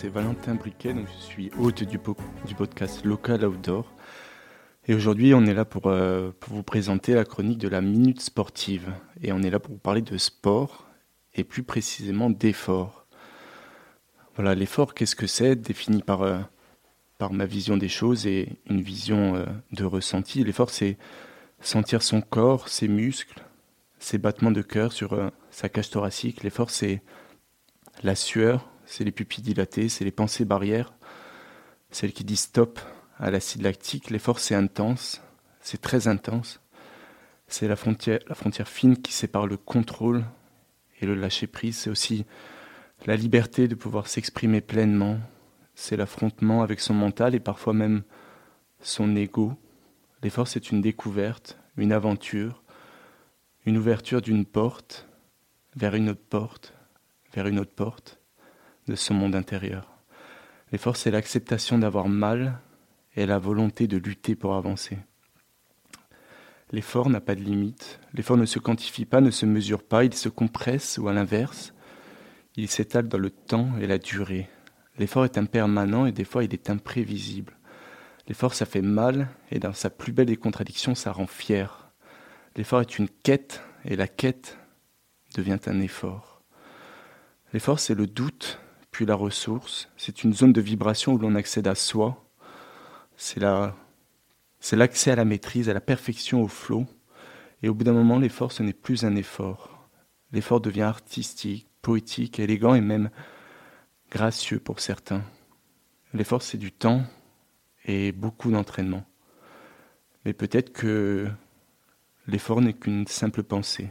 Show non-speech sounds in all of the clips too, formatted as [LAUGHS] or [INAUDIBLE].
c'est Valentin Briquet, je suis hôte du, podcast Local Outdoor. Et aujourd'hui, on est là pour, euh, pour, vous présenter la chronique de la Minute Sportive. Et on est là pour vous parler de sport et plus précisément d'effort. Voilà, l'effort, qu'est-ce que c'est Défini par, euh, par ma vision des choses et une vision euh, de ressenti. L'effort, c'est sentir son corps, ses muscles, ses battements de cœur sur sa cage thoracique. L'effort, c'est la sueur, c'est les pupilles dilatées, c'est les pensées barrières, celles qui disent stop à l'acide lactique. L'effort, c'est intense, c'est très intense. C'est la frontière, la frontière fine qui sépare le contrôle et le lâcher-prise. C'est aussi la liberté de pouvoir s'exprimer pleinement. C'est l'affrontement avec son mental et parfois même son ego. L'effort, c'est une découverte, une aventure, une ouverture d'une porte vers une autre porte, vers une autre porte de ce monde intérieur. L'effort, c'est l'acceptation d'avoir mal et la volonté de lutter pour avancer. L'effort n'a pas de limite, l'effort ne se quantifie pas, ne se mesure pas, il se compresse ou à l'inverse, il s'étale dans le temps et la durée. L'effort est impermanent et des fois il est imprévisible. L'effort ça fait mal et dans sa plus belle des contradictions ça rend fier. L'effort est une quête et la quête devient un effort. L'effort, c'est le doute, la ressource. C'est une zone de vibration où l'on accède à soi. C'est l'accès à la maîtrise, à la perfection, au flot. Et au bout d'un moment, l'effort, ce n'est plus un effort. L'effort devient artistique, poétique, élégant et même gracieux pour certains. L'effort, c'est du temps et beaucoup d'entraînement. Mais peut-être que l'effort n'est qu'une simple pensée.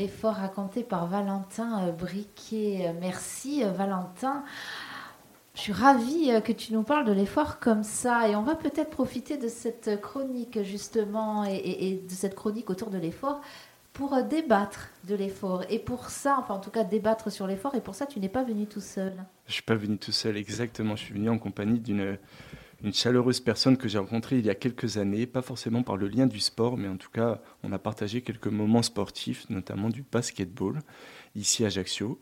L'effort raconté par Valentin euh, Briquet. Euh, merci euh, Valentin. Je suis ravie que tu nous parles de l'effort comme ça et on va peut-être profiter de cette chronique justement et, de cette chronique autour de l'effort pour débattre de l'effort. Et pour ça, enfin en tout cas débattre sur l'effort et pour ça tu n'es pas venu tout seul. Je suis pas venu tout seul exactement, je suis venu en compagnie d'une une chaleureuse personne que j'ai rencontrée il y a quelques années, pas forcément par le lien du sport, mais en tout cas, on a partagé quelques moments sportifs, notamment du basketball, ici à Ajaccio.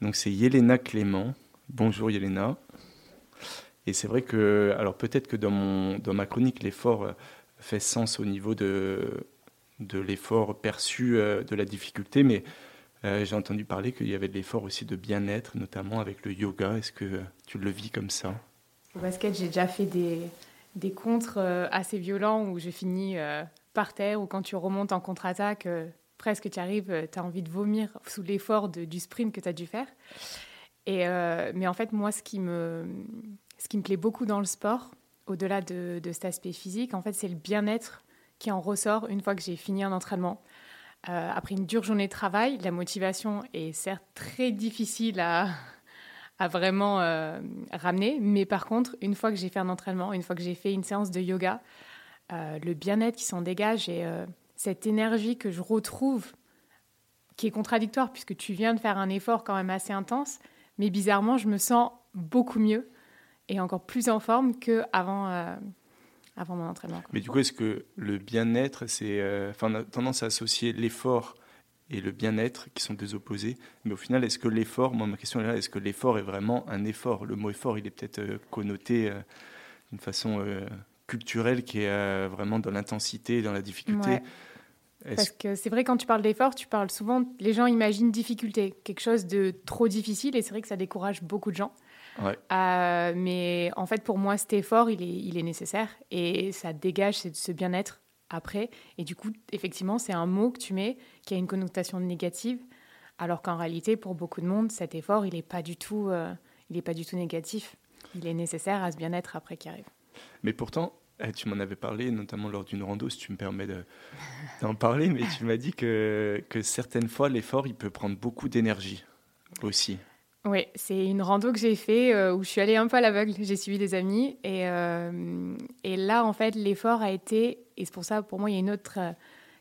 Donc c'est Yelena Clément. Bonjour Yelena. Et c'est vrai que, alors peut-être que dans, mon, dans ma chronique, l'effort euh, fait sens au niveau de, de l'effort perçu euh, de la difficulté, mais euh, j'ai entendu parler qu'il y avait de l'effort aussi de bien-être, notamment avec le yoga. Est-ce que tu le vis comme ça? Au basket, j'ai déjà fait des, des contres euh, assez violents où je finis euh, par terre ou quand tu remontes en contre-attaque, euh, presque tu arrives, tu as envie de vomir sous l'effort du sprint que tu as dû faire. Mais en fait, moi, ce qui, me, ce qui me plaît beaucoup dans le sport, au-delà de, de, cet aspect physique, en fait, c'est le bien-être qui en ressort une fois que j'ai fini un entraînement. après une dure journée de travail, la motivation est certes très difficile à, à vraiment euh, ramener. Mais par contre, une fois que j'ai fait un entraînement, une fois que j'ai fait une séance de yoga, euh, le bien-être qui s'en dégage et euh, cette énergie que je retrouve, qui est contradictoire puisque tu viens de faire un effort quand même assez intense, mais bizarrement, je me sens beaucoup mieux et encore plus en forme qu'avant avant mon entraînement. Mais du coup, est-ce que le bien-être, c'est, enfin, on a tendance à associer l'effort et le bien-être qui sont des opposés. Mais au final, est-ce que l'effort, moi ma question est là, est-ce que l'effort est vraiment un effort? Le mot effort, il est peut-être euh, connoté euh, d'une façon euh, culturelle qui est vraiment dans l'intensité, dans la difficulté. Parce que c'est vrai, quand tu parles d'effort, tu parles souvent, les gens imaginent difficulté, quelque chose de trop difficile, et c'est vrai que ça décourage beaucoup de gens. mais en fait, pour moi, cet effort, il est, il est nécessaire et ça dégage ce bien-être après. Et du coup, effectivement, c'est un mot que tu mets qui a une connotation négative, alors qu'en réalité, pour beaucoup de monde, cet effort, il n'est pas du tout, euh, pas du tout négatif. Il est nécessaire à ce bien-être après qui arrive. Mais pourtant, eh, tu m'en avais parlé, notamment lors d'une rando, si tu me permets [LAUGHS] d'en parler, mais tu m'as dit que, que certaines fois, l'effort, il peut prendre beaucoup d'énergie aussi. Oui, c'est une rando que j'ai fait euh, où je suis allée un peu à l'aveugle. J'ai suivi des amis et, euh, et là, en fait, l'effort a été, et c'est pour ça, pour moi, il y a une autre euh,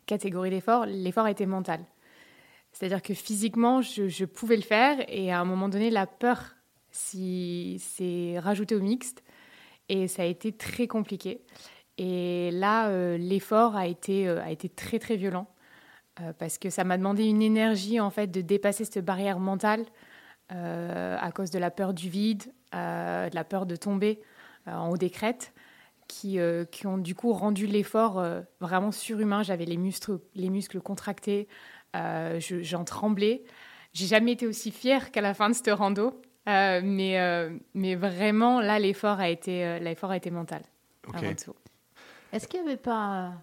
catégorie d'effort, l'effort a été mental. C'est-à-dire que physiquement, je, pouvais le faire et à un moment donné, la peur s'est rajoutée au mixte et ça a été très compliqué. Et là, l'effort a été très très violent parce que ça m'a demandé une énergie en fait de dépasser cette barrière mentale à cause de la peur du vide, de la peur de tomber en haut des crêtes. Qui, qui, ont du coup rendu l'effort vraiment surhumain. J'avais les muscles, les muscles contractés, j'en tremblais. J'ai jamais été aussi fière qu'à la fin de ce rando. Euh, mais, euh, mais vraiment, là, l'effort a, été, euh, l'effort a été mental. Est-ce qu'il n'y avait pas.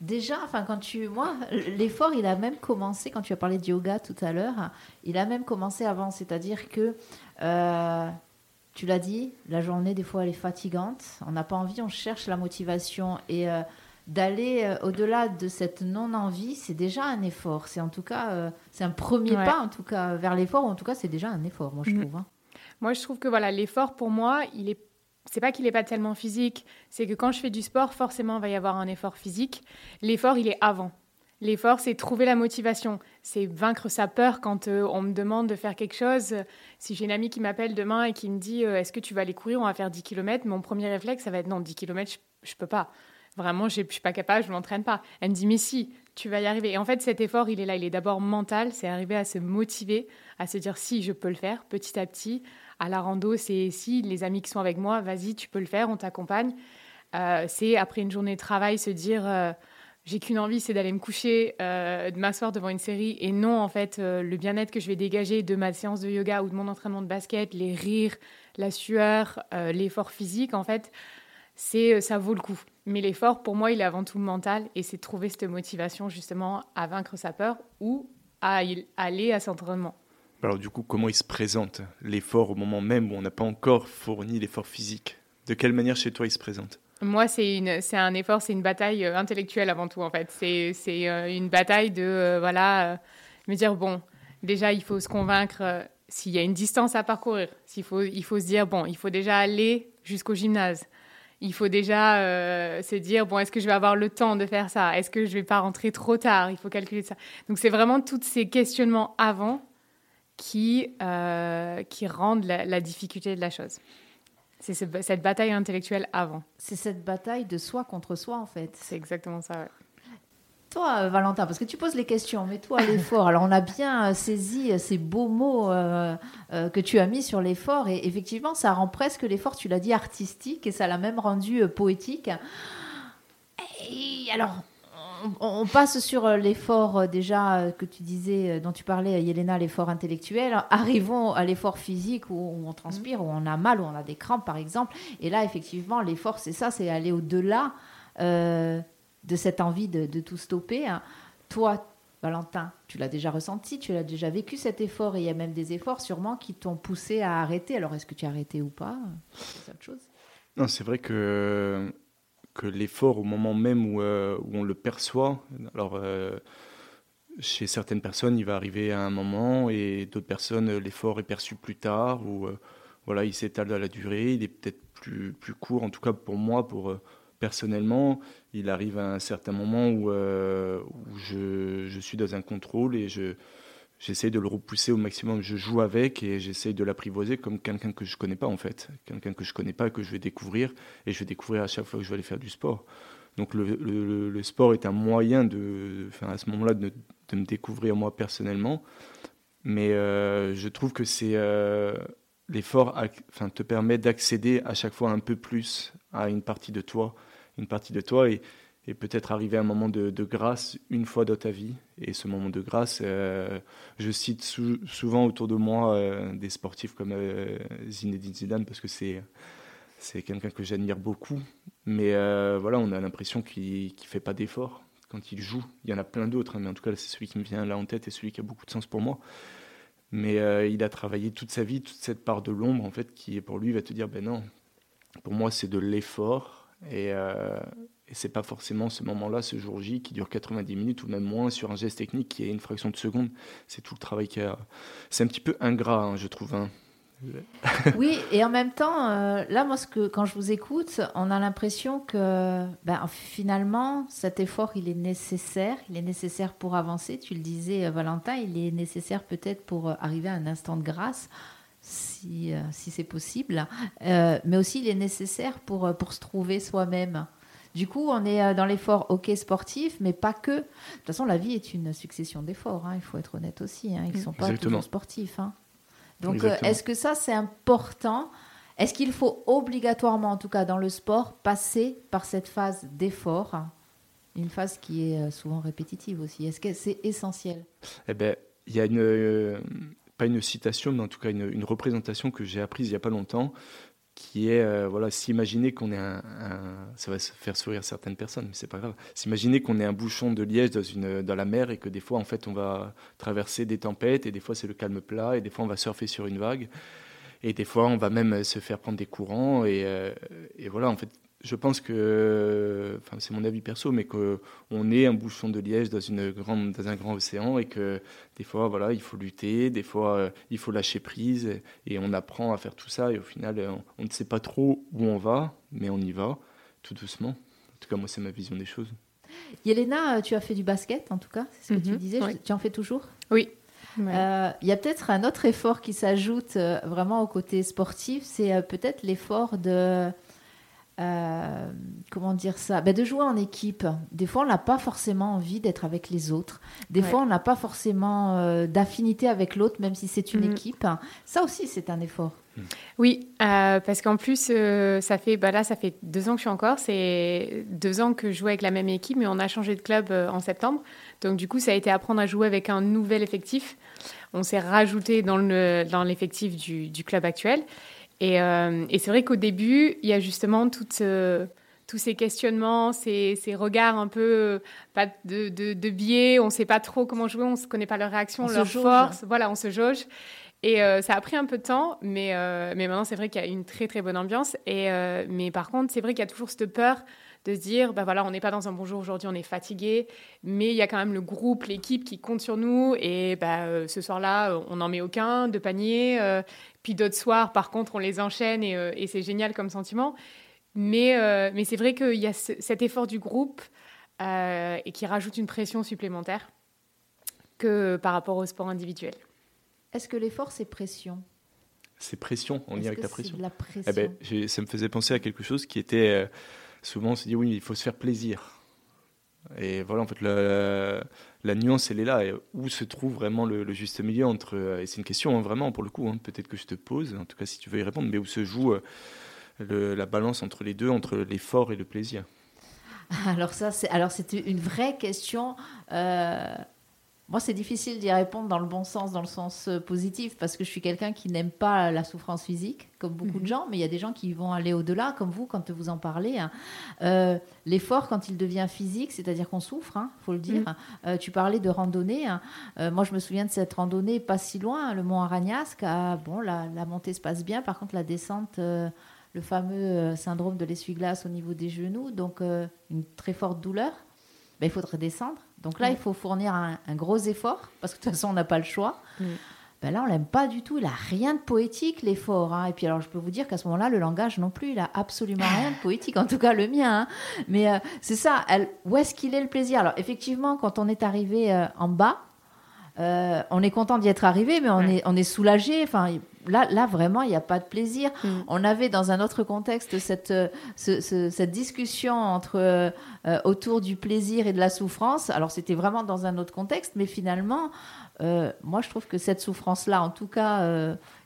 Déjà, enfin, quand tu. Moi, l'effort, il a même commencé, quand tu as parlé de yoga tout à l'heure, il a même commencé avant. C'est-à-dire que. tu l'as dit, la journée, des fois, elle est fatigante. On n'a pas envie, on cherche la motivation. Et d'aller euh, au-delà de cette non-envie, c'est déjà un effort. C'est en tout cas, euh, c'est un premier pas en tout cas vers l'effort. Ou en tout cas, c'est déjà un effort, moi je mm. trouve. Hein. Moi, je trouve que voilà, l'effort pour moi, il est c'est pas qu'il n'est pas tellement physique, c'est que quand je fais du sport, forcément, il va y avoir un effort physique. L'effort, il est avant. L'effort, c'est trouver la motivation, c'est vaincre sa peur quand euh, on me demande de faire quelque chose. Si j'ai une amie qui m'appelle demain et qui me dit Est-ce que tu vas aller courir On va faire 10 km. Mon premier réflexe, ça va être Non, 10 km, je, je peux pas. Vraiment, je ne suis pas capable, je ne m'entraîne pas. Elle me dit, mais si, tu vas y arriver. Et en fait, cet effort, il est là, il est d'abord mental, c'est arriver à se motiver, à se dire, si, je peux le faire, petit à petit. À la rando, c'est si, les amis qui sont avec moi, vas-y, tu peux le faire, on t'accompagne. Euh, c'est après une journée de travail, se dire, euh, j'ai qu'une envie, c'est d'aller me coucher, euh, de m'asseoir devant une série. Et non, en fait, le bien-être que je vais dégager de ma séance de yoga ou de mon entraînement de basket, les rires, la sueur, l'effort physique, en fait, c'est ça vaut le coup. Mais l'effort, pour moi, il est avant tout mental et c'est trouver cette motivation justement à vaincre sa peur ou à aller à cet entraînement. Alors du coup, comment il se présente l'effort au moment même où on n'a pas encore fourni l'effort physique? De quelle manière chez toi il se présente moi, c'est un effort, c'est une bataille euh, intellectuelle avant tout, en fait. C'est euh, une bataille de, euh, voilà, me dire, bon, déjà, il faut se convaincre s'il y a une distance à parcourir. S'il faut, il faut se dire, bon, il faut déjà aller jusqu'au gymnase il faut déjà se dire bon, est-ce que je vais avoir le temps de faire ça? Est-ce que je vais pas rentrer trop tard? Il faut calculer ça. Donc c'est vraiment tous ces questionnements avant qui euh, qui rendent la, difficulté de la chose. C'est cette bataille intellectuelle avant. C'est cette bataille de soi contre soi en fait. C'est exactement ça toi, euh, Valentin, parce que tu poses les questions, mais toi, l'effort. Alors, on a bien euh, saisi ces beaux mots que tu as mis sur l'effort, et effectivement, ça rend presque l'effort, tu l'as dit, artistique, et ça l'a même rendu poétique. Et alors, on, passe sur l'effort déjà que tu disais, dont tu parlais, Yelena, l'effort intellectuel. Arrivons à l'effort physique où, on transpire, où on a mal, où on a des crampes, par exemple. Et là, effectivement, l'effort, c'est ça, c'est aller au-delà de cette envie de, tout stopper. Hein. Toi, Valentin, tu l'as déjà ressenti, tu l'as déjà vécu cet effort, et il y a même des efforts sûrement qui t'ont poussé à arrêter. Alors, est-ce que tu as arrêté ou pas? C'est autre chose. Non, c'est vrai que, que l'effort, au moment même où, euh, où, on le perçoit, alors euh, chez certaines personnes, il va arriver à un moment, et d'autres personnes, l'effort est perçu plus tard, ou euh, voilà, il s'étale dans la durée, il est peut-être plus, plus court, en tout cas pour moi, pour personnellement, il arrive à un certain moment où, euh, je, suis dans un contrôle et je, j'essaie de le repousser au maximum. Je joue avec et j'essaie de l'apprivoiser comme quelqu'un que je connais pas en fait, quelqu'un que je connais pas et que je vais découvrir et je vais découvrir à chaque fois que je vais aller faire du sport. Donc le, sport est un moyen de, enfin à ce moment-là de, me découvrir moi personnellement, mais euh, je trouve que c'est euh, l'effort, enfin te permet d'accéder à chaque fois un peu plus à une partie de toi une partie de toi et, peut-être arriver à un moment de, grâce une fois dans ta vie. Et ce moment de grâce, euh, je cite souvent autour de moi euh, des sportifs comme euh, Zinedine Zidane parce que c'est c'est quelqu'un que j'admire beaucoup. Mais voilà, on a l'impression qu'il ne fait pas d'efforts quand il joue. Il y en a plein d'autres, hein, mais en tout cas, c'est celui qui me vient là en tête et celui qui a beaucoup de sens pour moi. Mais il a travaillé toute sa vie, toute cette part de l'ombre, en fait, qui pour lui va te dire, ben non, pour moi, c'est de l'effort et, euh, et c'est pas forcément ce moment-là, ce jour J, qui dure 90 minutes ou même moins sur un geste technique qui est une fraction de seconde. C'est tout le travail qu'il y a. C'est un petit peu ingrat, hein, je trouve. Hein. [LAUGHS] oui, et en même temps, euh, là, moi, que, quand je vous écoute, on a l'impression que ben, finalement, cet effort, il est nécessaire. Il est nécessaire pour avancer. Tu le disais, euh, Valentin, il est nécessaire peut-être pour euh, arriver à un instant de grâce si, euh, si c'est possible, euh, mais aussi il est nécessaire pour, euh, pour se trouver soi-même. Du coup, on est dans l'effort hockey sportif, mais pas que. De toute façon, la vie est une succession d'efforts. Hein, il faut être honnête aussi. Hein, ils ne sont pas toujours sportifs. Hein. Donc, est-ce que ça, c'est important? Est-ce qu'il faut obligatoirement, en tout cas dans le sport, passer par cette phase d'effort? Une phase qui est souvent répétitive aussi. Est-ce que c'est essentiel? Eh bien, il y a une, pas une citation, mais en tout cas une, représentation que j'ai apprise il n'y a pas longtemps, qui est, euh, voilà, s'imaginer qu'on est un, Ça va faire sourire certaines personnes, mais c'est pas grave. S'imaginer qu'on est un bouchon de liège dans, une, dans la mer et que des fois, en fait, on va traverser des tempêtes et des fois, c'est le calme plat et des fois, on va surfer sur une vague. Et des fois, on va même se faire prendre des courants. Et, euh, et voilà, en fait, je pense que, enfin, c'est mon avis perso, mais qu'on est un bouchon de liège dans, une grande, dans un grand océan et que des fois, voilà, il faut lutter, des fois, euh, il faut lâcher prise et, on apprend à faire tout ça. Et au final, on, ne sait pas trop où on va, mais on y va tout doucement. En tout cas, moi, c'est ma vision des choses. Yelena, tu as fait du basket, en tout cas, c'est ce que tu mhm. disais. Tu en fais toujours? Oui, euh, il y a peut-être un autre effort qui s'ajoute euh, vraiment au côté sportif, c'est euh, peut-être l'effort de comment dire ça? Ben, De jouer en équipe. Des fois, on n'a pas forcément envie d'être avec les autres. Des fois, on n'a pas forcément d'affinité avec l'autre, même si c'est une mm. équipe. Ça aussi, c'est un effort. Mm. Oui, parce qu'en plus, ça fait, bah là, ça fait deux ans que je suis encore. C'est deux ans que je joue avec la même équipe, mais on a changé de club en septembre. Donc, du coup, ça a été apprendre à jouer avec un nouvel effectif on s'est rajouté dans, l'effectif du, club actuel. Euh, et, c'est vrai qu'au début, il y a justement tous ces questionnements, ces, regards un peu pas de, biais, on ne sait pas trop comment jouer, on ne connaît pas leurs réactions, leurs forces, voilà, on se jauge. Et euh, ça a pris un peu de temps, mais, euh, mais maintenant c'est vrai qu'il y a une très très bonne ambiance. Et, mais par contre, c'est vrai qu'il y a toujours cette peur de se dire, bah voilà, on n'est pas dans un bon jour aujourd'hui, on est fatigué, mais il y a quand même le groupe, l'équipe qui compte sur nous. Et bah, euh, ce soir-là, on n'en met aucun de panier. Euh, puis d'autres soirs, par contre, on les enchaîne et, euh, c'est génial comme sentiment. Mais, mais c'est vrai qu'il y a cet effort du groupe et qui rajoute une pression supplémentaire que par rapport au sport individuel. Est-ce que l'effort, c'est pression? C'est pression, on y avec la pression. La pression. Eh ben, ça me faisait penser à quelque chose qui était souvent on se dit oui, il faut se faire plaisir. Et voilà, en fait, la, nuance, elle est là. Où se trouve vraiment le, juste milieu entre. Et c'est une question, hein, vraiment, pour le coup, hein, peut-être que je te pose, en tout cas si tu veux y répondre, mais où se joue euh, la balance entre les deux, entre l'effort et le plaisir? Alors ça, c'est une vraie question. Euh, moi, c'est difficile d'y répondre dans le bon sens, dans le sens euh, positif, parce que je suis quelqu'un qui n'aime pas la souffrance physique, comme beaucoup de mhm. gens, mais il y a des gens qui vont aller au-delà, comme vous, quand vous en parlez. Hein. Euh, l'effort, quand il devient physique, c'est-à-dire qu'on souffre, il hein, faut le dire. Mhm. Euh, tu parlais de randonnée. Hein. moi, je me souviens de cette randonnée pas si loin, le mont Aragnasque. Ah, bon, la, la, montée se passe bien, par contre, la descente le fameux syndrome de l'essuie-glace au niveau des genoux, donc une très forte douleur. Ben, il faudrait descendre. Donc là, il faut fournir un, gros effort, parce que de toute façon, on n'a pas le choix. Ben là, on l'aime pas du tout. Il n'a rien de poétique, l'effort. Hein. Et puis, alors, je peux vous dire qu'à ce moment-là, le langage non plus, il a absolument rien de poétique, en tout cas le mien. Hein. Mais euh, c'est ça, elle, où est-ce qu'il est le plaisir? Alors, effectivement, quand on est arrivé euh, en bas, euh, on est content d'y être arrivé, mais on, est, on est soulagé. Enfin, là, là, vraiment, il n'y a pas de plaisir. Mm. On avait dans un autre contexte cette, euh, cette discussion entre, euh, autour du plaisir et de la souffrance. Alors, c'était vraiment dans un autre contexte, mais finalement, euh, moi, je trouve que cette souffrance-là, en tout cas,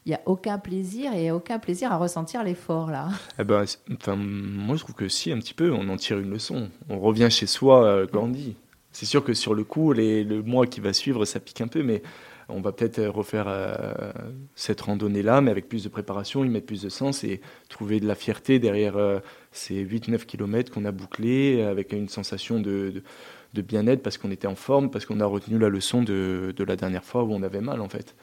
il n'y a aucun plaisir et aucun plaisir à ressentir l'effort, là. Eh ben, enfin, moi, je trouve que si, un petit peu, on en tire une leçon. On revient chez soi, Gandhi. C'est sûr que sur le coup, les, le mois qui va suivre, ça pique un peu, mais on va peut-être refaire euh, cette randonnée-là, mais avec plus de préparation, y mettre plus de sens et trouver de la fierté derrière euh, ces 8-9 km qu'on a bouclés, avec une sensation de, bien-être parce qu'on était en forme, parce qu'on a retenu la leçon de, la dernière fois où on avait mal, en fait.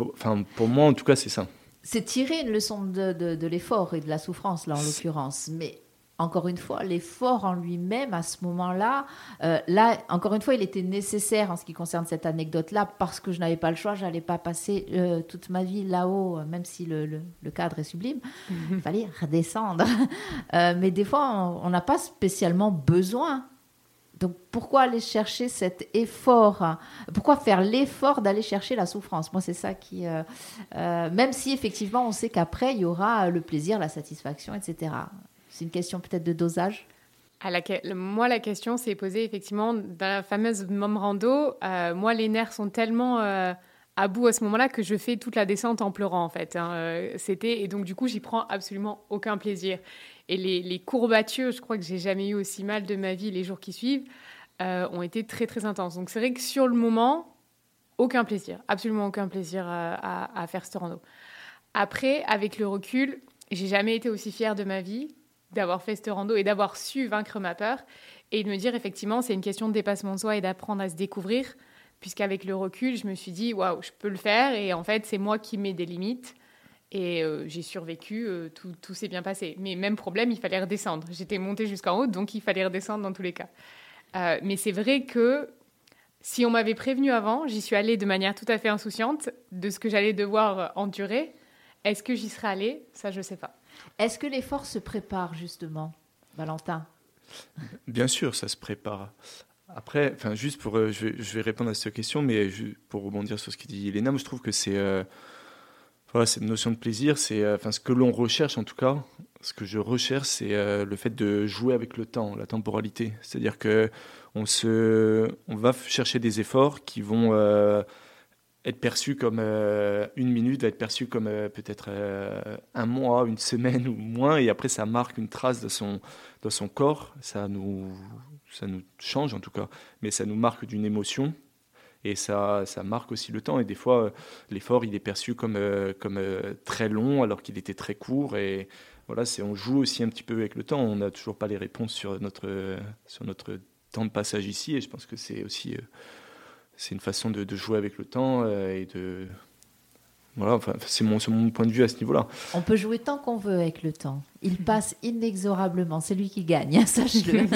Enfin, pour moi, en tout cas, c'est ça. C'est tirer une leçon de, de l'effort et de la souffrance, là, en l'occurrence. Mais encore une fois, l'effort en lui-même à ce moment-là, euh, là, encore une fois, il était nécessaire en ce qui concerne cette anecdote-là, parce que je n'avais pas le choix, je n'allais pas passer euh, toute ma vie là-haut, euh, même si le, cadre est sublime. [LAUGHS] Il fallait redescendre. [LAUGHS] mais des fois, on n'a pas spécialement besoin. Donc pourquoi aller chercher cet effort? Pourquoi faire l'effort d'aller chercher la souffrance? Moi, c'est ça qui... même si effectivement, on sait qu'après, il y aura le plaisir, la satisfaction, etc. C'est une question peut-être de dosage à moi, la question s'est posée effectivement dans la fameuse mom rando. moi, les nerfs sont tellement à bout à ce moment-là que je fais toute la descente en pleurant en fait. Hein. C'était et donc du coup, j'y prends absolument aucun plaisir. Et les, courbatures, je crois que j'ai jamais eu aussi mal de ma vie les jours qui suivent, ont été très très intenses. Donc c'est vrai que sur le moment, aucun plaisir, absolument aucun plaisir à, à faire ce rando. Après, avec le recul, j'ai jamais été aussi fière de ma vie d'avoir fait ce rando et d'avoir su vaincre ma peur. Et de me dire effectivement c'est une question de dépassement de soi et d'apprendre à se découvrir. Puisqu'avec le recul je me suis dit waouh je peux le faire. Et en fait c'est moi qui mets des limites. Et euh, j'ai survécu euh, tout, tout s'est bien passé. Mais même problème il fallait redescendre. J'étais montée jusqu'en haut donc il fallait redescendre dans tous les cas. Euh, mais c'est vrai que si on m'avait prévenu avant j'y suis allée de manière tout à fait insouciante de ce que j'allais devoir endurer. Est-ce que j'y serais allée? Ça je sais pas est-ce que l'effort se prépare justement, Valentin? Bien sûr, ça se prépare. Après, enfin, juste pour, euh, je, vais, répondre à cette question, mais pour rebondir sur ce que dit Elena, je trouve que c'est, euh, cette notion de plaisir, c'est, euh, enfin, ce que l'on recherche en tout cas, ce que je recherche, c'est le fait de jouer avec le temps, la temporalité. C'est-à-dire que on se, on va chercher des efforts qui vont être perçu comme euh, une minute, va être perçu comme euh, peut-être euh, un mois, une semaine ou moins, et après ça marque une trace de son, dans son corps, ça nous, ça nous change en tout cas, mais ça nous marque d'une émotion, et ça, ça marque aussi le temps, et des fois l'effort il est perçu comme, comme très long alors qu'il était très court, et voilà, c'est, on joue aussi un petit peu avec le temps, on n'a toujours pas les réponses sur notre, sur notre temps de passage ici, et je pense que c'est aussi c'est une façon de, jouer avec le temps euh, et de. Voilà, enfin, c'est mon, mon, point de vue à ce niveau-là. On peut jouer tant qu'on veut avec le temps. Il passe inexorablement. C'est lui qui gagne, [LAUGHS] sache-le.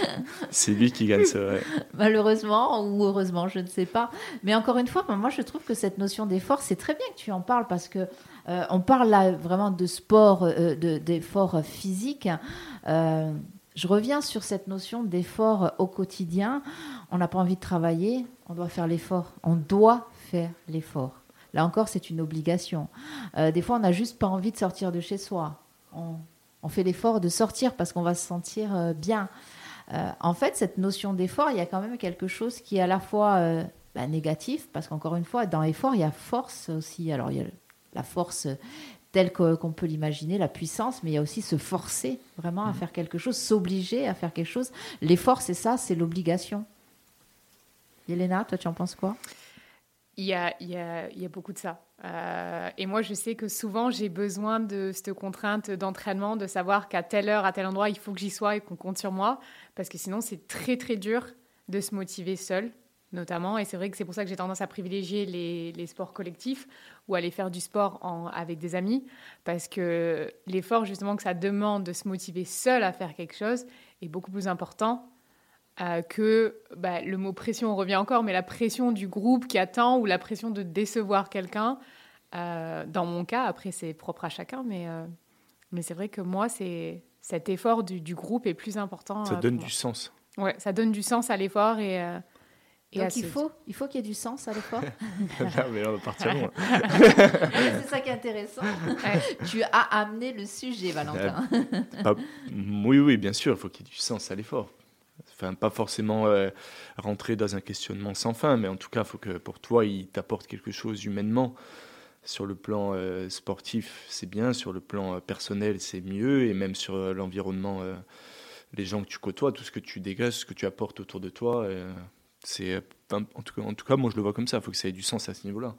[LAUGHS] c'est lui qui gagne, c'est vrai. Malheureusement ou heureusement, je ne sais pas. Mais encore une fois, moi, je trouve que cette notion d'effort, c'est très bien que tu en parles parce que euh, on parle là vraiment de sport, euh, d'effort physique. je reviens sur cette notion d'effort au quotidien. On n'a pas envie de travailler, on doit faire l'effort. On doit faire l'effort. Là encore, c'est une obligation. Euh, des fois, on n'a juste pas envie de sortir de chez soi. On, fait l'effort de sortir parce qu'on va se sentir euh, bien. Euh, en fait, cette notion d'effort, il y a quand même quelque chose qui est à la fois bah, négatif, parce qu'encore une fois, dans l'effort, il y a force aussi. Alors, il y a la force telle qu'on peut l'imaginer, la puissance, mais il y a aussi se forcer vraiment à mmh. faire quelque chose, s'obliger à faire quelque chose. L'effort, c'est ça, c'est l'obligation. Yelena, toi, tu en penses quoi? Il y, a, il, y a, il y a, beaucoup de ça. Euh, et moi, je sais que souvent, j'ai besoin de cette contrainte d'entraînement, de savoir qu'à telle heure, à tel endroit, il faut que j'y sois et qu'on compte sur moi. Parce que sinon, c'est très, très dur de se motiver seul, notamment. Et c'est vrai que c'est pour ça que j'ai tendance à privilégier les, sports collectifs ou aller faire du sport avec des amis. Parce que l'effort, justement, que ça demande de se motiver seul à faire quelque chose est beaucoup plus important euh, que bah, le mot pression revient encore, mais la pression du groupe qui attend ou la pression de décevoir quelqu'un. Euh, dans mon cas, après c'est propre à chacun, mais, euh, mais c'est vrai que moi, c'est cet effort du, du, groupe est plus important. Ça donne du sens. Ouais, ça donne du sens à l'effort et. et Donc il faut, il faut qu'il y ait du sens à l'effort. [LAUGHS] mais on va partir loin. [LAUGHS] c'est ça qui est intéressant. [LAUGHS] tu as amené le sujet, Valentin. oui, oui, bien sûr, il faut qu'il y ait du sens à l'effort. Enfin, pas forcément euh, rentrer dans un questionnement sans fin, mais en tout cas, il faut que pour toi, il t'apporte quelque chose humainement. Sur le plan euh, sportif, c'est bien, sur le plan euh, personnel, c'est mieux, et même sur l'environnement, les gens que tu côtoies, tout ce que tu dégages, ce que tu apportes autour de toi, c'est en, tout cas, en tout cas, moi je le vois comme ça, il faut que ça ait du sens à ce niveau-là.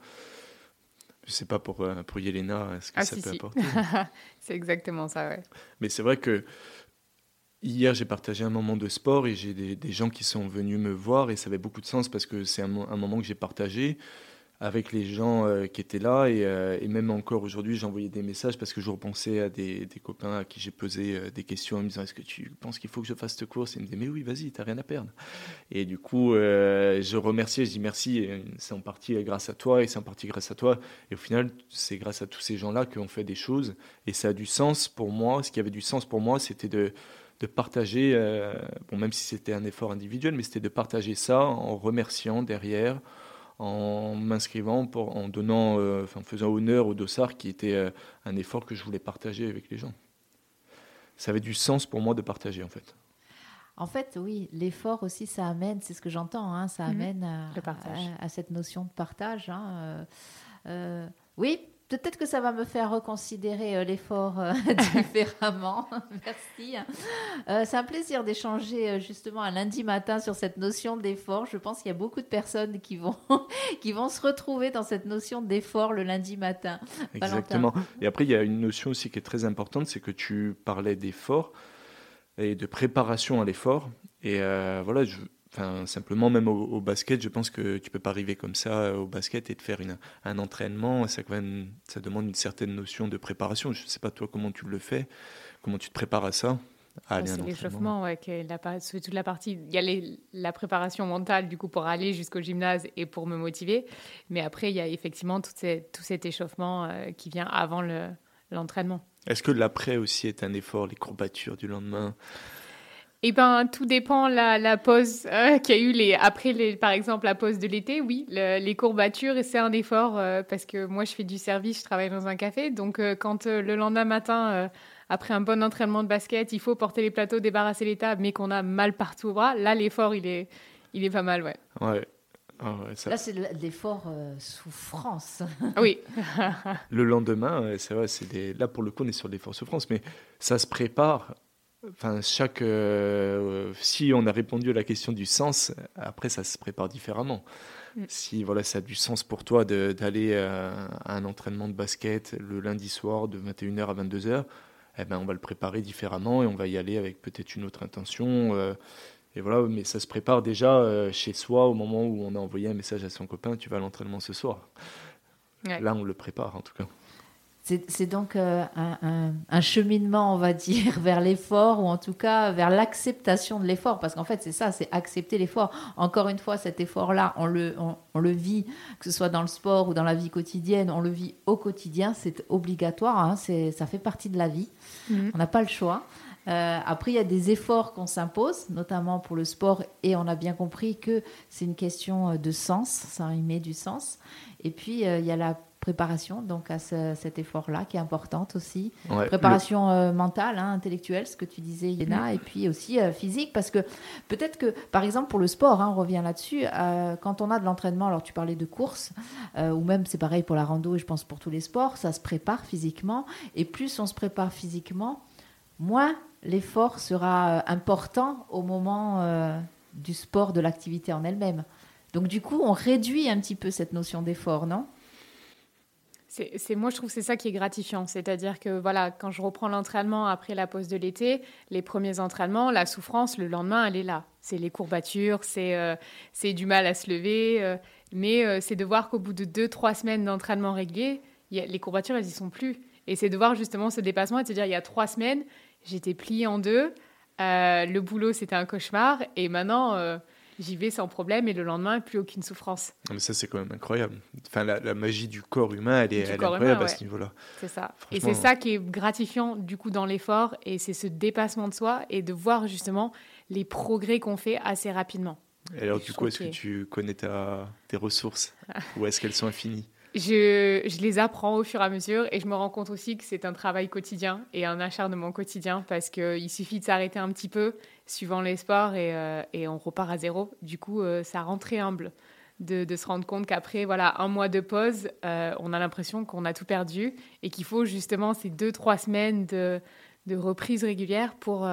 Je sais pas pour, pour Yelena ce que ah, ça peut apporter. [LAUGHS] c'est exactement ça, ouais. Mais c'est vrai que Hier, j'ai partagé un moment de sport et j'ai des, gens qui sont venus me voir et ça avait beaucoup de sens parce que c'est un, moment que j'ai partagé avec les gens euh, qui étaient là euh, et, même encore aujourd'hui, j'envoyais des messages parce que je repensais à des, copains à qui j'ai posé euh, des questions en me disant est-ce que tu penses qu'il faut que je fasse cette course Et ils me disaient mais oui, vas-y, t'as rien à perdre. Et du coup, je remerciais, je dis merci, c'est en partie grâce à toi et c'est en partie grâce à toi. Et au final, c'est grâce à tous ces gens-là qu'on fait des choses et ça a du sens pour moi. Ce qui avait du sens pour moi, c'était de de partager, euh, bon, même si c'était un effort individuel, mais c'était de partager ça en remerciant derrière, en m'inscrivant, en donnant, euh, en faisant honneur au dossard qui était euh, un effort que je voulais partager avec les gens. Ça avait du sens pour moi de partager en fait. En fait, oui, l'effort aussi, ça amène, c'est ce que j'entends, hein, ça Mhm. amène à, Le partage. à- à cette notion de partage. hein, euh, euh, oui, peut-être que ça va me faire reconsidérer euh, l'effort euh, [LAUGHS] différemment. [LAUGHS] Merci. Euh, c'est un plaisir d'échanger justement un lundi matin sur cette notion d'effort. Je pense qu'il y a beaucoup de personnes qui vont, [LAUGHS] qui vont se retrouver dans cette notion d'effort le lundi matin. Exactement. Et après, il y a une notion aussi qui est très importante, c'est que tu parlais d'effort et de préparation à l'effort. Et voilà, enfin, simplement, même au, au basket, je pense que tu peux pas arriver comme ça euh, au basket et te faire une, un entraînement. Ça, quand même, ça demande une certaine notion de préparation. Je sais pas toi comment tu le fais, comment tu te prépares à ça? à c'est l'échauffement, ouais, toute la partie. Il y a les- la préparation mentale, du coup, pour aller jusqu'au gymnase et pour me motiver. Mais après, il y a effectivement tout, ces- tout cet échauffement euh, qui vient avant le- l'entraînement. Est-ce que l'après aussi est un effort, les courbatures du lendemain? Eh ben, tout dépend la, la pause euh, qu'il y a eu les, après, les, par exemple, la pause de l'été. Oui, le- les courbatures, c'est un effort euh, parce que moi, je fais du service, je travaille dans un café. Donc, euh, quand euh, le lendemain matin, euh, après un bon entraînement de basket, il faut porter les plateaux, débarrasser les tables, mais qu'on a mal partout au bras, là, l'effort, il est, il est pas mal, ouais. Ouais. Ah ouais, ça- Là, c'est le- l'effort euh, souffrance. [LAUGHS] Oui, Le lendemain, c'est vrai, c'est des... là pour le coup, on est sur l'effort souffrance, mais ça se prépare. Enfin, chaque. euh, si on a répondu à la question du sens, après ça se prépare différemment. Mm. Si voilà, ça a du sens pour toi d'aller euh, à un entraînement de basket le lundi soir de 21h à 22h, eh ben, on va le préparer différemment et on va y aller avec peut-être une autre intention. euh, et voilà, mais ça se prépare déjà chez soi au moment où on a envoyé un message à son copain tu vas à l'entraînement ce soir. Ouais. Là, on le prépare en tout cas. C'est donc euh, un, un- un cheminement, on va dire, [LAUGHS] vers l'effort, ou en tout cas vers l'acceptation de l'effort. Parce qu'en fait, c'est ça, c'est accepter l'effort. Encore une fois, cet effort-là, on le, on, on le vit, que ce soit dans le sport ou dans la vie quotidienne, on le vit au quotidien, c'est obligatoire, hein, c'est- ça fait partie de la vie. Mhm. On n'a pas le choix. Euh, après, il y a des efforts qu'on s'impose, notamment pour le sport, et on a bien compris que c'est une question euh, de sens, ça y met du sens. Et puis, euh, il y a la préparation donc à ce- cet effort-là qui est importante aussi. Ouais, Préparation euh, mentale, hein, intellectuelle, ce que tu disais, Yéna, et puis aussi euh, physique, parce que peut-être que, par exemple, pour le sport, hein, on revient là-dessus, euh, quand on a de l'entraînement, alors tu parlais de course, euh, ou même c'est pareil pour la rando, et je pense pour tous les sports, ça se prépare physiquement, et plus on se prépare physiquement, moins l'effort sera important au moment euh, du sport, de l'activité en elle-même. Donc du coup, on réduit un petit peu cette notion d'effort, non? C'est, moi, je trouve c'est ça qui est gratifiant. C'est-à-dire que voilà, quand je reprends l'entraînement après la pause de l'été, les premiers entraînements, la souffrance, le lendemain, elle est là. C'est les courbatures, c'est, euh, c'est du mal à se lever. euh, mais euh, c'est de voir qu'au bout de deux, trois semaines d'entraînement régulier, y a- les courbatures, elles y sont plus. Et c'est de voir justement ce dépassement et de se dire, il y a trois semaines, j'étais pliée en deux. le boulot, c'était un cauchemar. Et maintenant, j'y vais sans problème. Et le lendemain, plus aucune souffrance. Mais ça, c'est quand même incroyable. Enfin, la, la magie du corps humain, elle est, elle incroyable humain, à ce niveau-là. C'est ça. Et c'est ça qui est gratifiant du coup dans l'effort et c'est ce dépassement de soi et de voir justement les progrès qu'on fait assez rapidement. Et alors, du coup, est-ce que que- tu connais ta, tes ressources [LAUGHS] Ou est-ce qu'elles sont infinies? Je, je les apprends au fur et à mesure et je me rends compte aussi que c'est un travail quotidien et un acharnement quotidien parce qu'il suffit de s'arrêter un petit peu suivant les sports et, euh, et on repart à zéro. Du coup, euh, ça rend très humble de, se rendre compte qu'après voilà, un mois de pause, euh, on a l'impression qu'on a tout perdu et qu'il faut justement ces deux, trois semaines de, de reprise régulière pour,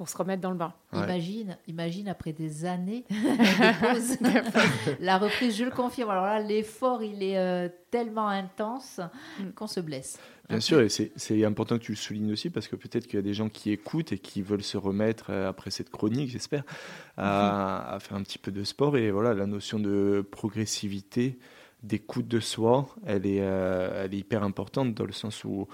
pour se remettre dans le bain. Ouais. Imagine, imagine après des années [LAUGHS] de pause, la reprise, je le confirme. Alors là, l'effort, il est euh, tellement intense Mm. qu'on se blesse. Bien sûr, et c'est important que tu le soulignes aussi parce que peut-être qu'il y a des gens qui écoutent et qui veulent se remettre euh, après cette chronique, j'espère, à, à faire un petit peu de sport. Et voilà, la notion de progressivité, d'écoute de soi, elle est, euh, elle est hyper importante dans le sens où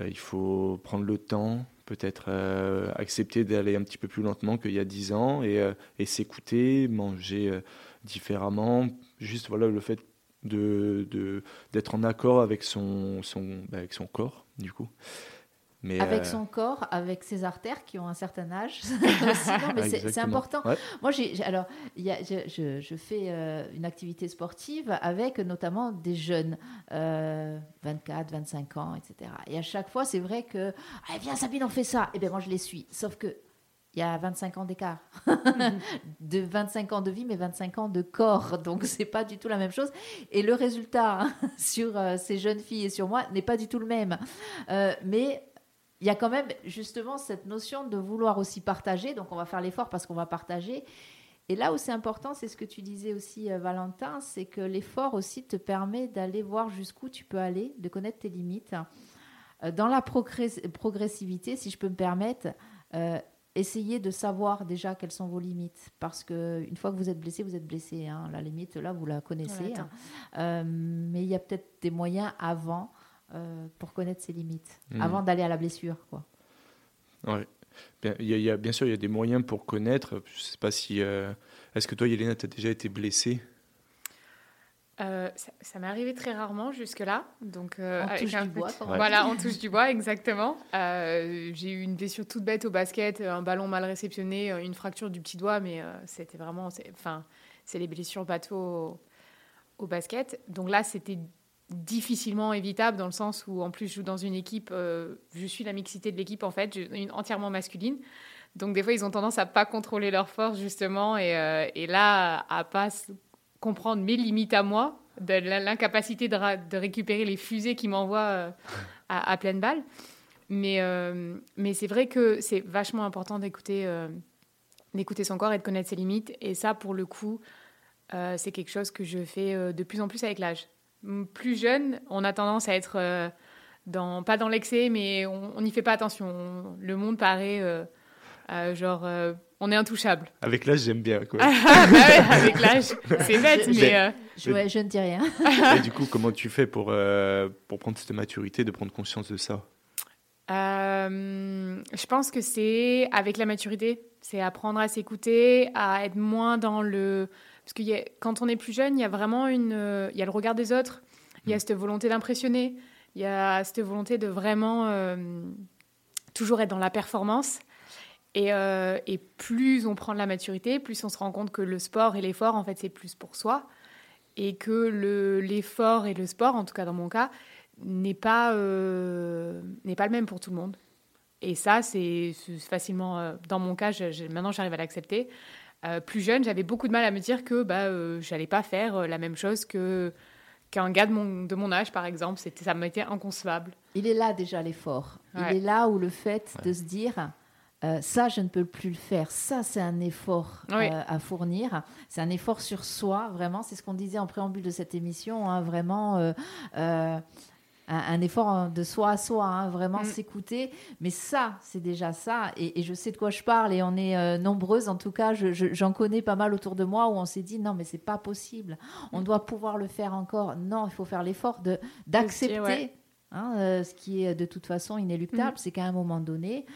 euh, il faut prendre le temps, peut-être euh, accepter d'aller un petit peu plus lentement qu'il y a 10 ans et, euh, et s'écouter, manger euh, différemment. Juste voilà, le fait d'être en accord avec son, avec son corps, du coup. Mais, Avec euh, son corps, avec ses artères qui ont un certain âge. [LAUGHS] [LAUGHS] C'est- important. Ouais. Moi, j'ai, alors, il y a- je, je- je fais euh, une activité sportive avec notamment des jeunes, euh, 24, 25 ans, etc. Et à chaque fois, c'est vrai que, ah, viens Sabine, on fait ça. Et bien moi, je les suis. Sauf que il y a 25 ans d'écart. [LAUGHS] de 25 ans de vie, mais 25 ans de corps. Donc, c'est pas du tout la même chose. Et le résultat hein, sur euh, ces jeunes filles et sur moi n'est pas du tout le même. Euh, mais il y a quand même justement cette notion de vouloir aussi partager. Donc, on va faire l'effort parce qu'on va partager. Et là où c'est important, c'est ce que tu disais aussi, euh, Valentin, c'est que l'effort aussi te permet d'aller voir jusqu'où tu peux aller, de connaître tes limites. Dans la progressivité, si je peux me permettre, essayez de savoir déjà quelles sont vos limites. Parce qu'une fois que vous êtes blessé, vous êtes blessé. Hein. La limite, là, vous la connaissez. Hein. Euh, mais il y a peut-être des moyens avant euh, pour connaître ses limites, hmm. avant d'aller à la blessure. Quoi. Ouais. Bien, il y a, bien sûr, il y a des moyens pour connaître. Je sais pas si. Euh, est-ce que toi, Yelena, tu as déjà été blessée? Euh, ça, m'est arrivé très rarement jusque-là. Donc, euh, on touche du bois. Voilà, [LAUGHS] on touche du bois, exactement. Euh, j'ai eu une blessure toute bête au basket, un ballon mal réceptionné, une fracture du petit doigt, mais c'était vraiment. Enfin, c'est les blessures bateau au, basket. Donc là, c'était difficilement évitable dans le sens où, en plus, je joue dans une équipe, je suis la mixité de l'équipe, en fait, une, entièrement masculine. Donc, des fois, ils ont tendance à pas contrôler leur force, justement, et, et là, à pas comprendre mes limites à moi, de l'incapacité de, récupérer les fusées qui m'envoient euh, à, pleine balle. Mais, euh, c'est vrai que c'est vachement important d'écouter euh, d'écouter son corps et de connaître ses limites. Et ça, pour le coup, c'est quelque chose que je fais de plus en plus avec l'âge. Plus jeune, on a tendance à être dans, pas dans l'excès, mais on n'y fait pas attention. Le monde paraît genre on est intouchable. Avec l'âge, j'aime bien. Quoi. [LAUGHS] Ah, bah avec l'âge, c'est bête, mais. Euh, je, je, ne dis rien. [LAUGHS] Et du coup, comment tu fais pour, euh, pour prendre cette maturité, de prendre conscience de ça? Euh, Je pense que c'est avec la maturité. C'est apprendre à s'écouter, à être moins dans le. Parce que quand on est plus jeune, il y a vraiment une. Il y a le regard des autres, il y a mm. cette volonté d'impressionner, il y a cette volonté de vraiment toujours être dans la performance. Euh, et, plus on prend de la maturité, plus on se rend compte que le sport et l'effort, en fait, c'est plus pour soi. Et que l'effort et le sport, en tout cas dans mon cas, n'est pas, euh, pas le même pour tout le monde. Et ça, c'est facilement, euh, dans mon cas, maintenant j'arrive à l'accepter. Plus jeune, j'avais beaucoup de mal à me dire que bah, j'allais pas faire la même chose que qu'un gars de mon, de mon âge, par exemple. C'était, ça m'était inconcevable. Il est là déjà l'effort. Il est là où le fait de se dire euh, ça, je ne peux plus le faire. Ça, c'est un effort euh, à fournir. C'est un effort sur soi, vraiment. C'est ce qu'on disait en préambule de cette émission. Hein, vraiment, euh, un, effort de soi à soi, hein, vraiment mm. s'écouter. Mais ça, c'est déjà ça. Et, je sais de quoi je parle. Et on est nombreuses, en tout cas, j'en connais pas mal autour de moi où on s'est dit non, mais c'est pas possible. On doit pouvoir le faire encore. Non, il faut faire l'effort d'accepter Hein, euh, ce qui est de toute façon inéluctable, mm. c'est qu'à un moment donné,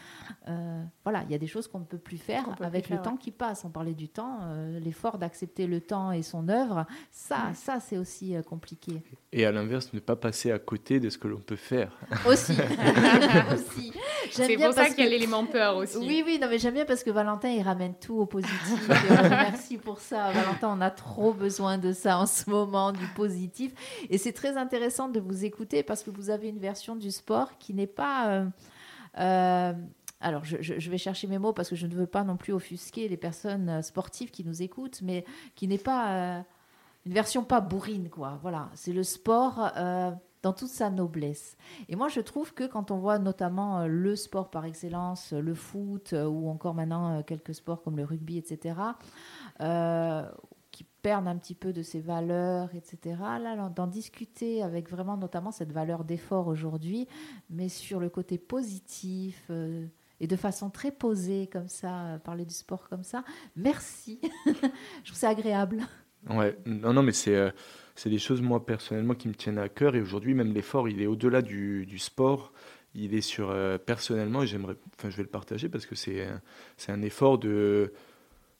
euh, voilà, il y a des choses qu'on ne peut plus faire avec le temps qui passe. On parlait du temps, euh, l'effort d'accepter le temps et son œuvre, ça, mm. ça c'est aussi compliqué. Et à l'inverse, ne pas passer à côté de ce que l'on peut faire. [LAUGHS] Aussi. [LAUGHS] aussi. C'est pour ça qu'il y a l'élément peur aussi. Oui, oui, non, mais j'aime bien parce que Valentin, il ramène tout au positif. merci pour ça, Valentin. On a trop besoin de ça en ce moment, du positif. Et c'est très intéressant de vous écouter parce que vous avez une version du sport qui n'est pas... Euh, euh, alors, je, vais chercher mes mots parce que je ne veux pas non plus offusquer les personnes euh, sportives qui nous écoutent, mais qui n'est pas une version pas bourrine, quoi. Voilà, c'est le sport dans toute sa noblesse. Et moi, je trouve que quand on voit notamment le sport par excellence, le foot, ou encore maintenant quelques sports comme le rugby, etc., perdre un petit peu de ses valeurs, etc. Là, d'en discuter avec vraiment notamment cette valeur d'effort aujourd'hui, mais sur le côté positif euh, et de façon très posée comme ça, euh, parler du sport comme ça. Merci, [LAUGHS] je trouve ça agréable. Ouais, non, non, mais c'est euh, c'est des choses moi personnellement qui me tiennent à cœur et aujourd'hui même l'effort il est au-delà du, sport. Il est sur personnellement et j'aimerais, enfin je vais le partager parce que c'est c'est un effort de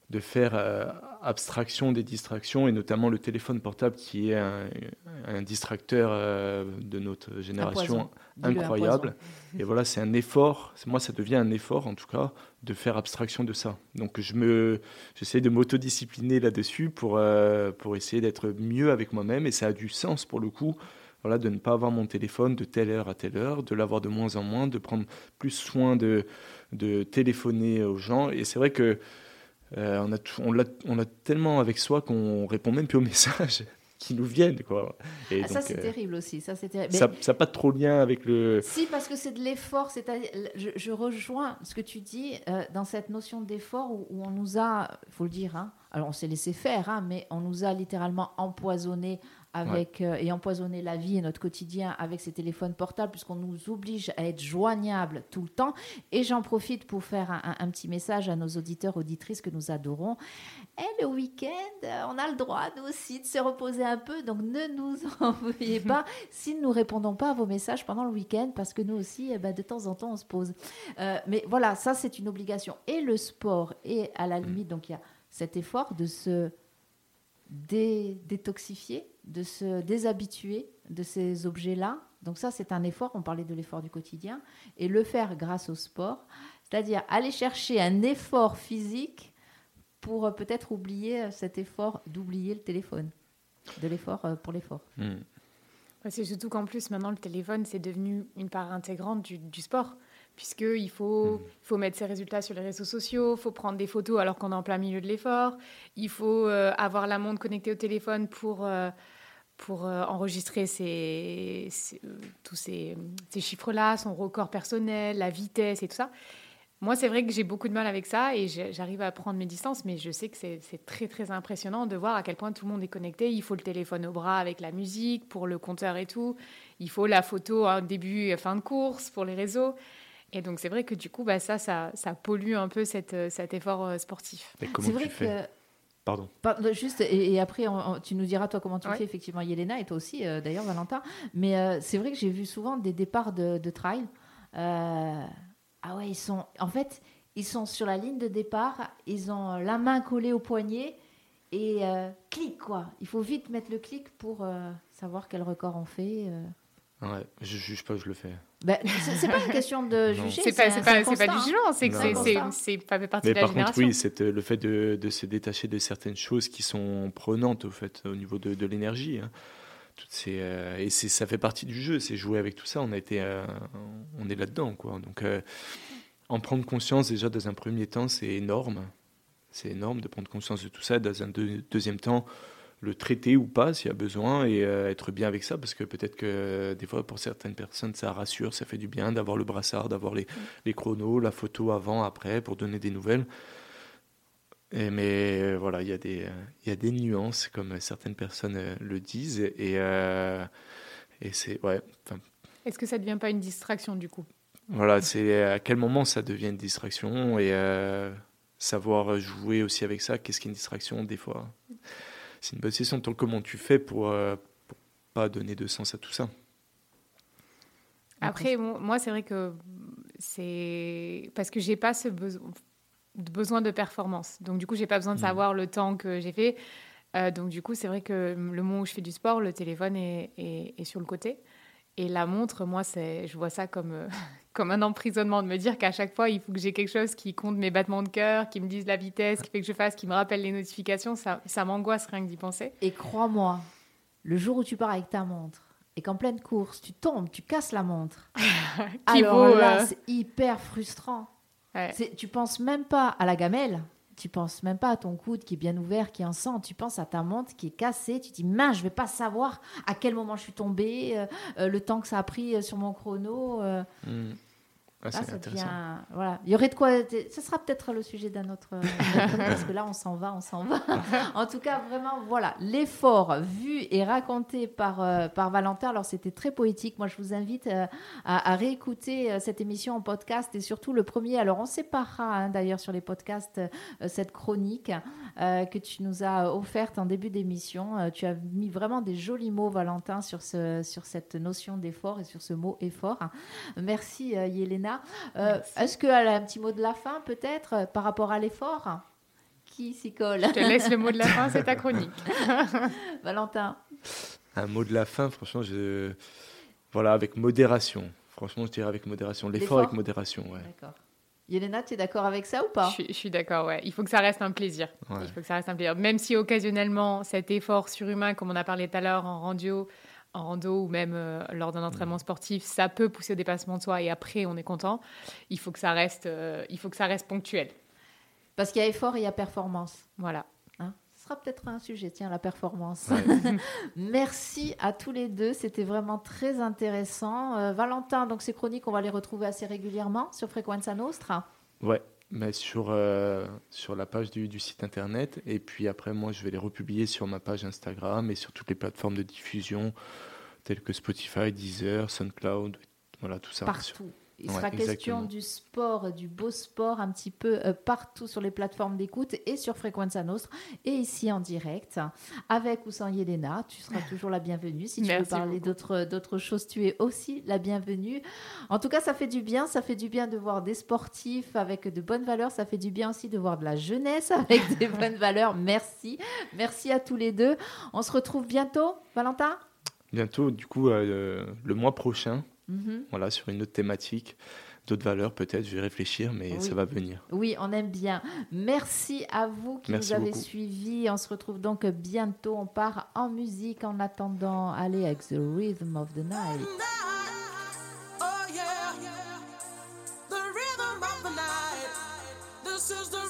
de faire euh, abstraction des distractions et notamment le téléphone portable qui est un, distracteur euh, de notre génération incroyable. Et voilà, c'est un effort. Moi, ça devient un effort en tout cas de faire abstraction de ça. Donc, je me, j'essaie de m'autodiscipliner là-dessus pour euh, pour essayer d'être mieux avec moi-même et ça a du sens pour le coup. voilà, de ne pas avoir mon téléphone de telle heure à telle heure, de l'avoir de moins en moins, de prendre plus soin de, de téléphoner aux gens. Et c'est vrai que euh, on, a, on, on a tellement avec soi qu'on répond même plus aux [LAUGHS] messages qui nous viennent. Quoi. Et ah, ça, c'est euh, terrible aussi. Ça, terrible. ça n'a pas trop lien avec le... Si, parce que c'est de l'effort. Je, je rejoins ce que tu dis euh, dans cette notion d'effort où, on nous a, il faut le dire, hein, alors on s'est laissé faire, hein, mais on nous a littéralement empoisonné avec, euh, et empoisonner la vie et notre quotidien avec ces téléphones portables, puisqu'on nous oblige à être joignables tout le temps. Et j'en profite pour faire un, petit message à nos auditeurs, auditrices que nous adorons. Et le week-end, euh, on a le droit, nous aussi, de se reposer un peu. Donc ne nous [LAUGHS] envoyez pas [LAUGHS] si nous ne répondons pas à vos messages pendant le week-end, parce que nous aussi, eh ben, de temps en temps, on se pose. Euh, mais voilà, ça, c'est une obligation. Et le sport, et à la limite, donc il y a cet effort de se détoxifier, de se déshabituer de ces objets-là. Donc ça, c'est un effort, on parlait de l'effort du quotidien, et le faire grâce au sport, c'est-à-dire aller chercher un effort physique pour euh, peut-être oublier euh, cet effort d'oublier le téléphone, de l'effort euh, pour l'effort. Hmm. C'est surtout qu'en plus, maintenant, le téléphone, c'est devenu une part intégrante du, du sport puisqu'il faut, hmm. faut mettre ses résultats sur les réseaux sociaux, il faut prendre des photos alors qu'on est en plein milieu de l'effort, il faut euh, avoir la montre connectée au téléphone pour, euh, pour euh, enregistrer tous ces, ces chiffres-là, son record personnel, la vitesse et tout ça. Moi, c'est vrai que j'ai beaucoup de mal avec ça et j'arrive à prendre mes distances, mais je sais que c'est très, très impressionnant de voir à quel point tout le monde est connecté. Il faut le téléphone au bras avec la musique pour le compteur et tout. Il faut la photo en début et fin de course pour les réseaux. Et donc, c'est vrai que du coup, bah, ça, ça, ça pollue un peu cette, euh, cet effort euh, sportif. Mais comment tu fais Pardon. juste, et, après, tu nous diras, toi, comment tu fais, effectivement, Yelena, et toi aussi, euh, d'ailleurs, Valentin. Mais c'est vrai que j'ai vu souvent des départs de, de trail. ah ouais, ils sont. En fait, ils sont sur la ligne de départ, ils ont la main collée au poignet, et clic, quoi. Il faut vite mettre le clic pour savoir quel record on fait. Ouais, je juge pas, je le fais. Ben, c'est pas une question de juger. C'est pas, pas, pas, du jugement, c'est que c'est pas fait partie Mais de la par génération. contre, oui, c'est le fait de, de, se détacher de certaines choses qui sont prenantes au, fait, au niveau de, de l'énergie. Hein. Toutes ces, euh, et ça fait partie du jeu, c'est jouer avec tout ça. On, a été, euh, on est là-dedans. Quoi. Donc, euh, en prendre conscience, déjà, dans un premier temps, c'est énorme. C'est énorme de prendre conscience de tout ça. Dans un deuxième temps, le traiter ou pas s'il y a besoin et euh, être bien avec ça parce que peut-être que euh, des fois pour certaines personnes ça rassure, ça fait du bien d'avoir le brassard, d'avoir les, les, chronos, la photo avant, après pour donner des nouvelles. Et, mais euh, voilà, il y, a des, il y a des nuances comme certaines personnes le disent et, et c'est ouais. Est-ce que ça ne devient pas une distraction du coup? Voilà, c'est à quel moment ça devient une distraction et savoir jouer aussi avec ça. Qu'est-ce qu'une distraction des fois? C'est une bonne question. Toi, comment tu fais pour, euh, pour pas donner de sens à tout ça Après, moi, c'est vrai que c'est parce que j'ai pas ce besoin besoin de performance. Donc du coup, j'ai pas besoin de mmh. savoir le temps que j'ai fait. Euh, donc du coup, c'est vrai que le moment où je fais du sport, le téléphone est, est sur le côté. Et la montre, moi, c'est, je vois ça comme, euh, [LAUGHS] comme un emprisonnement, de me dire qu'à chaque fois, il faut que j'ai quelque chose qui compte mes battements de cœur, qui me dise la vitesse, qui fait que je fasse, qui me rappelle les notifications. Ça, ça m'angoisse rien que d'y penser. Et crois-moi, le jour où tu pars avec ta montre et qu'en pleine course, tu tombes, tu casses la montre, [LAUGHS] alors là, euh, c'est hyper frustrant. Tu penses même pas à la gamelle, tu penses même pas à ton coude qui est bien ouvert, qui est en sang. Tu penses à ta montre qui est cassée. Tu dis, mince, je vais pas savoir à quel moment je suis tombée, euh, euh, le temps que ça a pris euh, sur mon chrono. Hmm. Ah, ça devient, voilà. Il y aurait de quoi. Ce sera peut-être le sujet d'un autre. [LAUGHS] parce que là, on s'en va, on s'en va. [LAUGHS] en tout cas, vraiment, voilà. L'effort vu et raconté par, euh, par Valentin. Alors, c'était très poétique. Moi, je vous invite euh, à, réécouter euh, cette émission en podcast et surtout le premier. Alors, on séparera hein, d'ailleurs sur les podcasts cette chronique que tu nous as offerte en début d'émission. tu as mis vraiment des jolis mots, Valentin, sur, ce, sur cette notion d'effort et sur ce mot effort. Merci, Yelena. Euh, est-ce qu'elle a un petit mot de la fin, peut-être, euh, par rapport à l'effort? Qui s'y colle? Je te laisse le mot de la fin, c'est ta chronique. [LAUGHS] Valentin. Un mot de la fin, franchement, je... voilà, avec modération. Franchement, je dirais avec modération. L'effort avec modération, ouais. D'accord. Yelena, tu es d'accord avec ça ou pas? Je, suis d'accord, ouais. Il faut que ça reste un plaisir. Il faut que ça reste un plaisir. Même si occasionnellement, cet effort surhumain, comme on a parlé tout à l'heure en radio, en rando ou même euh, lors d'un entraînement sportif, ça peut pousser au dépassement de soi et après on est content. Il faut que ça reste, euh, il faut que ça reste ponctuel. Parce qu'il y a effort et il y a performance. Voilà. Hein Ce sera peut-être un sujet, tiens, la performance. [LAUGHS] Merci à tous les deux, c'était vraiment très intéressant. Euh, Valentin, donc ces chroniques, on va les retrouver assez régulièrement sur Frequenza Nostra. Ouais, mais sur, euh, sur la page du, du site internet. Et puis après, moi, je vais les republier sur ma page Instagram et sur toutes les plateformes de diffusion telles que Spotify, Deezer, SoundCloud, voilà, tout ça. Partout. Il Ouais, sera question du sport, du beau sport, un petit peu euh, partout sur les plateformes d'écoute et sur Frequenza Nostra et ici en direct. Avec ou sans Yelena, tu seras [LAUGHS] toujours la bienvenue. Si tu veux parler d'autres choses, tu es aussi la bienvenue. En tout cas, ça fait du bien. Ça fait du bien de voir des sportifs avec de bonnes valeurs. Ça fait du bien aussi de voir de la jeunesse [LAUGHS] avec des [LAUGHS] bonnes valeurs. Merci. Merci à tous les deux. On se retrouve bientôt, Valentin? Bientôt, du coup, euh, le mois prochain, Mhm. voilà, sur une autre thématique, d'autres valeurs peut-être, je vais réfléchir, mais Oui. ça va venir. Oui, on aime bien. Merci à vous qui Merci nous avez beaucoup. suivis. On se retrouve donc bientôt. On part en musique en attendant. Allez avec The Rhythm of the Night. Oh yeah, the rhythm of the night. This is the.